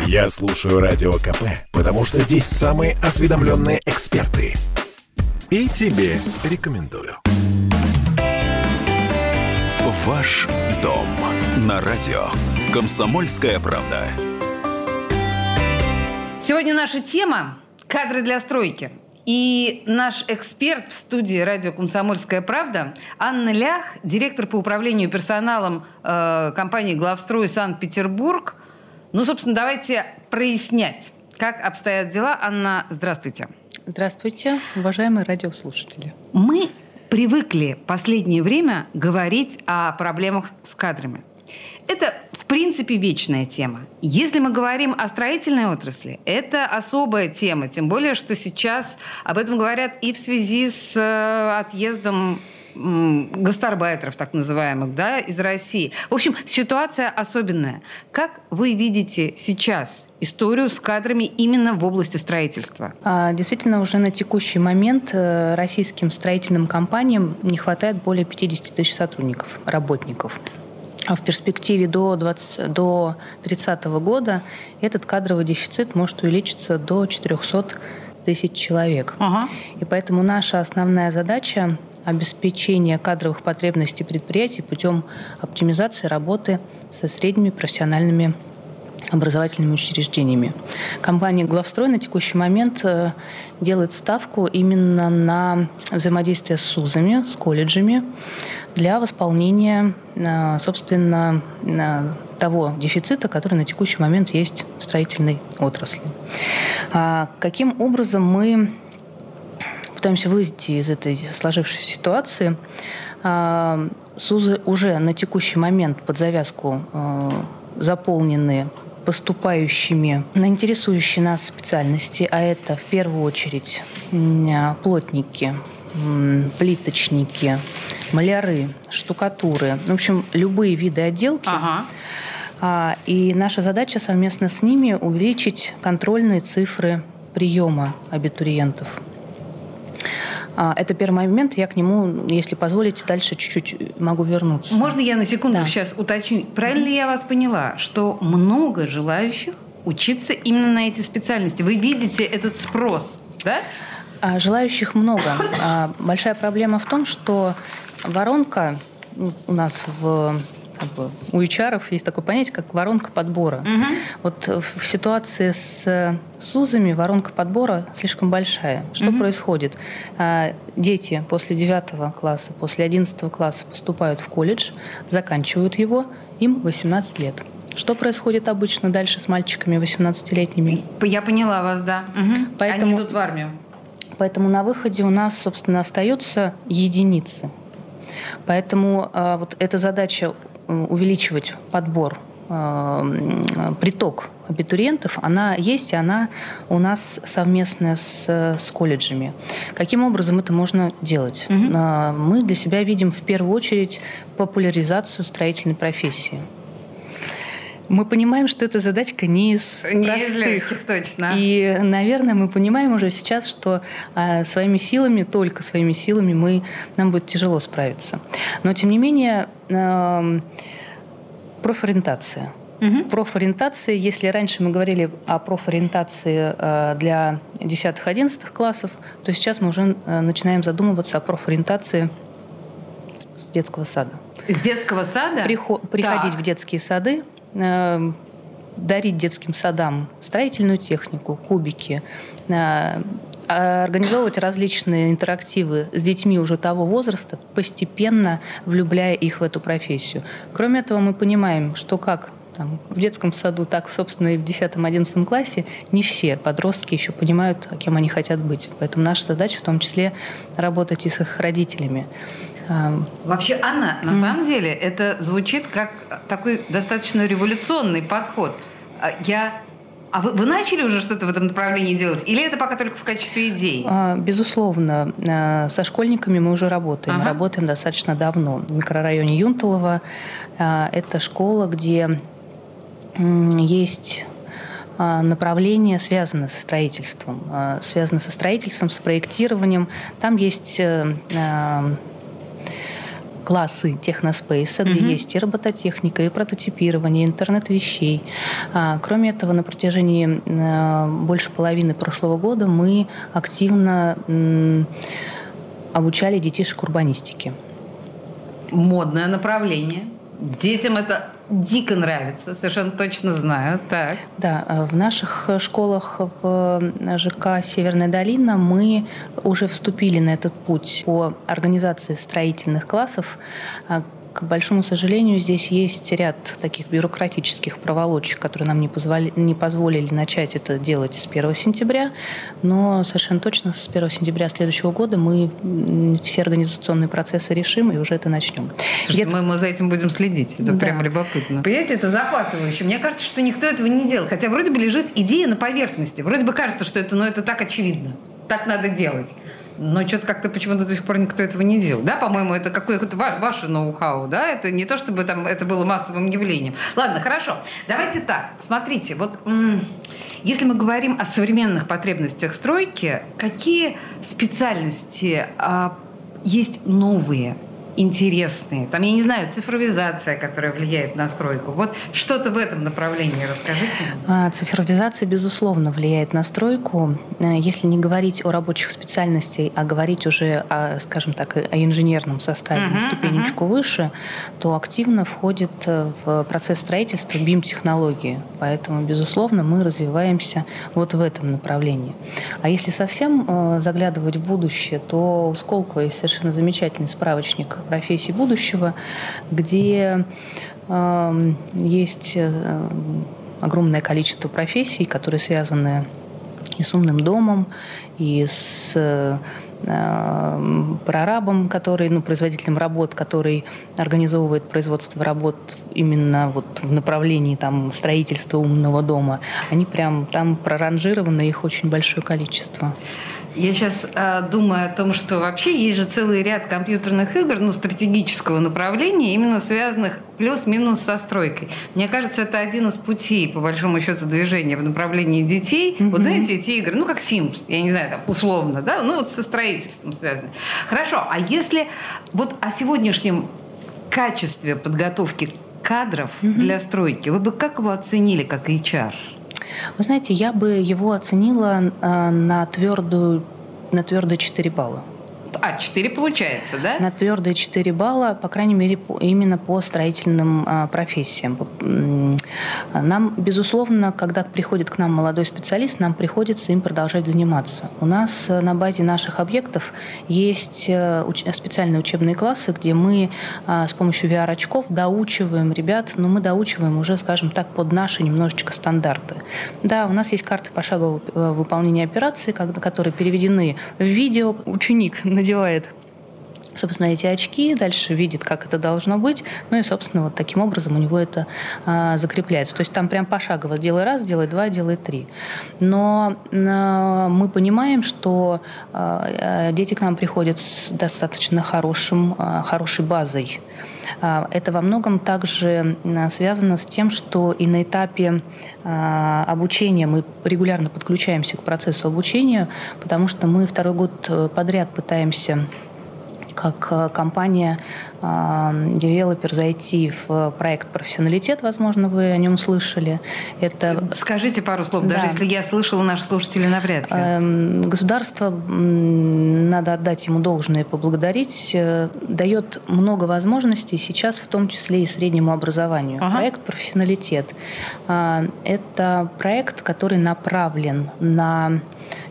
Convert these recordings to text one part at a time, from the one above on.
Я слушаю Радио КП, потому что здесь самые осведомленные эксперты. И тебе рекомендую. Ваш дом на радио. Комсомольская правда. Сегодня наша тема – кадры для стройки. И наш эксперт в студии радио «Комсомольская правда» Анна Лях, директор по управлению персоналом э, компании «Главстрой Санкт-Петербург». Ну, собственно, давайте прояснять, как обстоят дела. Анна, здравствуйте. Здравствуйте, уважаемые радиослушатели. Мы привыкли в последнее время говорить о проблемах с кадрами. Это, в принципе, вечная тема. Если мы говорим о строительной отрасли, это особая тема, тем более, что сейчас об этом говорят и в связи с э, отъездом гастарбайтеров, так называемых, да, из России. В общем, ситуация особенная. Как вы видите сейчас историю с кадрами именно в области строительства? А, действительно, уже на текущий момент э, российским строительным компаниям не хватает более 50 тысяч сотрудников, работников. А в перспективе до, 20, до 30 года этот кадровый дефицит может увеличиться до 400 тысяч человек. Ага. И поэтому наша основная задача обеспечения кадровых потребностей предприятий путем оптимизации работы со средними профессиональными образовательными учреждениями. Компания «Главстрой» на текущий момент э, делает ставку именно на взаимодействие с СУЗами, с колледжами для восполнения, э, собственно, э, того дефицита, который на текущий момент есть в строительной отрасли. А каким образом мы пытаемся выйти из этой сложившейся ситуации. А, СУЗы уже на текущий момент под завязку а, заполнены поступающими на интересующие нас специальности, а это в первую очередь плотники, плиточники, маляры, штукатуры, в общем, любые виды отделки. Ага. А, и наша задача совместно с ними увеличить контрольные цифры приема абитуриентов. А, это первый момент, я к нему, если позволите, дальше чуть-чуть могу вернуться. Можно я на секунду да. сейчас уточню? Правильно ли я вас поняла, что много желающих учиться именно на эти специальности? Вы видите этот спрос, да? А, желающих много. А, большая проблема в том, что воронка у нас в как бы, у HR есть такое понятие, как воронка подбора. Угу. Вот в ситуации с СУЗами воронка подбора слишком большая. Что угу. происходит? А, дети после 9 класса, после 11 класса поступают в колледж, заканчивают его, им 18 лет. Что происходит обычно дальше с мальчиками 18-летними? Я поняла вас, да. Угу. Поэтому, Они идут в армию. Поэтому на выходе у нас, собственно, остаются единицы. Поэтому э, вот эта задача увеличивать подбор э, приток абитуриентов, она есть, и она у нас совместная с, с колледжами. Каким образом это можно делать? Угу. Мы для себя видим в первую очередь популяризацию строительной профессии. Мы понимаем, что эта задачка не из не простых. из легких, точно. И, наверное, мы понимаем уже сейчас, что а, своими силами, только своими силами мы, нам будет тяжело справиться. Но, тем не менее, э, профориентация. Угу. Профориентация, если раньше мы говорили о профориентации э, для 10-11 классов, то сейчас мы уже э, начинаем задумываться о профориентации с детского сада. С детского сада? Прихо- приходить так. в детские сады, дарить детским садам строительную технику, кубики, э, организовывать различные интерактивы с детьми уже того возраста, постепенно влюбляя их в эту профессию. Кроме этого, мы понимаем, что как там, в детском саду, так, собственно, и в 10-11 классе не все подростки еще понимают, кем они хотят быть. Поэтому наша задача в том числе работать и с их родителями. Вообще, Анна, на mm-hmm. самом деле это звучит как такой достаточно революционный подход. А, я а вы, вы начали уже что-то в этом направлении делать? Или это пока только в качестве идей? А, безусловно. А, со школьниками мы уже работаем. Ага. Работаем достаточно давно. В микрорайоне Юнталова это школа, где есть направление связано со строительством, связано со строительством, с проектированием. Там есть э, классы техноспейса, где угу. есть и робототехника, и прототипирование, интернет вещей. А, кроме этого, на протяжении а, больше половины прошлого года мы активно обучали детишек урбанистике. Модное направление. Детям это дико нравится, совершенно точно знаю. Так. Да, э, в наших школах в э, ЖК «Северная долина» мы уже вступили на этот путь по организации строительных классов, к большому сожалению, здесь есть ряд таких бюрократических проволочек, которые нам не, позволи, не позволили начать это делать с 1 сентября, но совершенно точно с 1 сентября следующего года мы все организационные процессы решим и уже это начнем. Слушайте, Я... мы, мы за этим будем следить. Это да. прям любопытно. Понимаете, это захватывающе. Мне кажется, что никто этого не делал. Хотя вроде бы лежит идея на поверхности. Вроде бы кажется, что это, но это так очевидно. Так надо делать. Но что-то как-то почему-то до сих пор никто этого не делал. Да, по-моему, это какое-то ваше, ваше ноу-хау, да? Это не то, чтобы там это было массовым явлением. Ладно, хорошо. Давайте так. Смотрите, вот если мы говорим о современных потребностях стройки, какие специальности а, есть новые, интересные? Там, я не знаю, цифровизация, которая влияет на стройку. Вот что-то в этом направлении расскажите. А, цифровизация, безусловно, влияет на стройку. Э, если не говорить о рабочих специальностях, а говорить уже, о, скажем так, о инженерном составе uh-huh, на ступенечку uh-huh. выше, то активно входит э, в процесс строительства BIM-технологии. Поэтому, безусловно, мы развиваемся вот в этом направлении. А если совсем э, заглядывать в будущее, то у Сколково есть совершенно замечательный справочник профессий будущего, где э, есть э, огромное количество профессий, которые связаны и с умным домом, и с э, прорабом, который, ну, производителем работ, который организовывает производство работ именно вот в направлении там строительства умного дома, они прям там проранжированы, их очень большое количество. Я сейчас э, думаю о том, что вообще есть же целый ряд компьютерных игр, ну, стратегического направления, именно связанных плюс-минус со стройкой. Мне кажется, это один из путей, по большому счету, движения в направлении детей. Mm-hmm. Вот знаете, эти игры, ну, как Sims, я не знаю, там, условно, да, ну, вот со строительством связаны. Хорошо, а если вот о сегодняшнем качестве подготовки кадров mm-hmm. для стройки, вы бы как его оценили, как HR? Вы знаете, я бы его оценила э, на твердую на твердые 4 балла. А, 4 получается, да? На твердые 4 балла, по крайней мере, по, именно по строительным а, профессиям. Нам, безусловно, когда приходит к нам молодой специалист, нам приходится им продолжать заниматься. У нас э, на базе наших объектов есть э, уч- специальные учебные классы, где мы а, с помощью VR-очков доучиваем ребят, но мы доучиваем уже, скажем так, под наши немножечко стандарты. Да, у нас есть карты пошагового э, выполнения операции, которые переведены в видео. Ученик на надевает собственно, эти очки, дальше видит, как это должно быть, ну и, собственно, вот таким образом у него это а, закрепляется. То есть там прям пошагово делай раз, делай два, делай три. Но а, мы понимаем, что а, дети к нам приходят с достаточно хорошим, а, хорошей базой. А, это во многом также связано с тем, что и на этапе а, обучения мы регулярно подключаемся к процессу обучения, потому что мы второй год э, подряд пытаемся как э, компания девелопер зайти в проект «Профессионалитет», возможно, вы о нем слышали. Это... Скажите пару слов, да. даже если я слышала, наши слушатели навряд ли. Эм, государство, надо отдать ему должное и поблагодарить, э, дает много возможностей сейчас, в том числе и среднему образованию. Ага. Проект «Профессионалитет» э, – это проект, который направлен на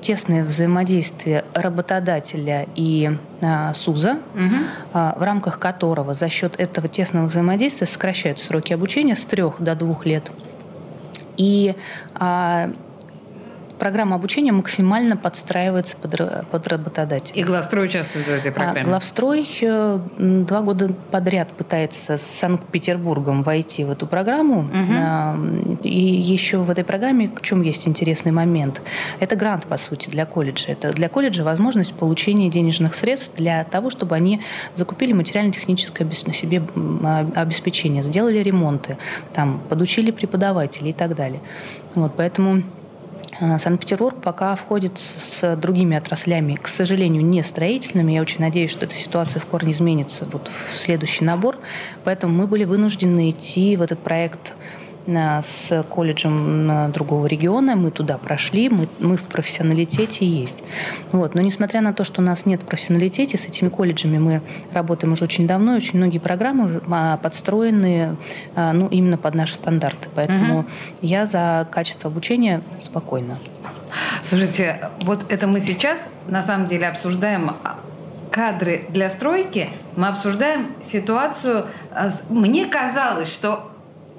тесное взаимодействие работодателя и а, СУЗа, угу. а, в рамках которого за счет этого тесного взаимодействия сокращаются сроки обучения с трех до двух лет. И а, программа обучения максимально подстраивается под, под работодателя. И главстрой участвует в этой программе? А, главстрой э, два года подряд пытается с Санкт-Петербургом войти в эту программу. Угу. И еще в этой программе, в чем есть интересный момент, это грант, по сути, для колледжа. Это для колледжа возможность получения денежных средств для того, чтобы они закупили материально-техническое на себе обеспечение, сделали ремонты, там, подучили преподавателей и так далее. Вот, поэтому А, Санкт-Петербург пока входит с другими отраслями, к сожалению, не строительными. Я очень надеюсь, что эта ситуация в корне изменится вот в следующий набор. Поэтому мы были вынуждены идти в этот проект Э, с колледжем другого региона, мы туда прошли, мы, мы в профессионалитете есть. Вот. Но несмотря на то, что у нас нет профессионалитете, с этими колледжами мы работаем уже очень давно, и очень многие программы а, подстроены а, ну, именно под наши стандарты. Поэтому угу. я за качество обучения спокойна. Слушайте, вот это мы сейчас на самом деле обсуждаем кадры для стройки, мы обсуждаем ситуацию. Э, мне казалось, что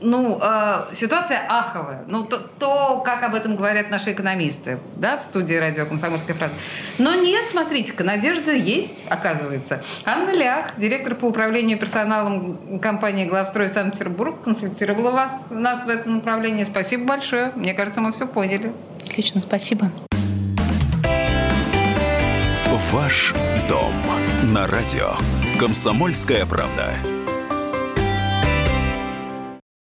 ну, э, ситуация аховая. Ну, то, то, как об этом говорят наши экономисты, да, в студии радио «Комсомольская правда». Но нет, смотрите-ка, надежда есть, оказывается. Анна Лях, директор по управлению персоналом компании «Главстрой Санкт-Петербург», консультировала вас, нас в этом направлении. Спасибо большое. Мне кажется, мы все поняли. Отлично, спасибо. Ваш дом на радио «Комсомольская правда».